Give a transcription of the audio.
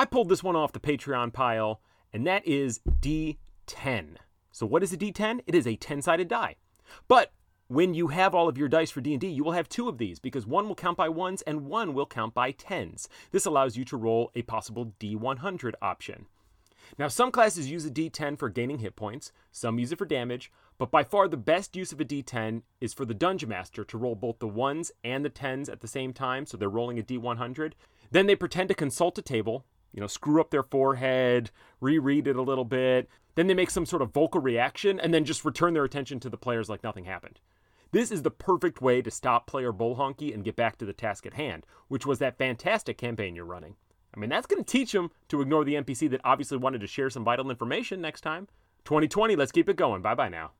I pulled this one off the Patreon pile, and that is D10. So what is a D10? It is a 10-sided die. But when you have all of your dice for D&D, you will have two of these because one will count by ones and one will count by tens. This allows you to roll a possible D100 option. Now, some classes use a D10 for gaining hit points, some use it for damage, but by far the best use of a D10 is for the Dungeon Master to roll both the ones and the tens at the same time, so they're rolling a D100. Then they pretend to consult a table, you know, screw up their forehead, reread it a little bit. Then they make some sort of vocal reaction and then just return their attention to the players like nothing happened. This is the perfect way to stop player bull honky and get back to the task at hand, which was that fantastic campaign you're running. I mean, that's going to teach them to ignore the NPC that obviously wanted to share some vital information next time. 2020, let's keep it going. Bye bye now.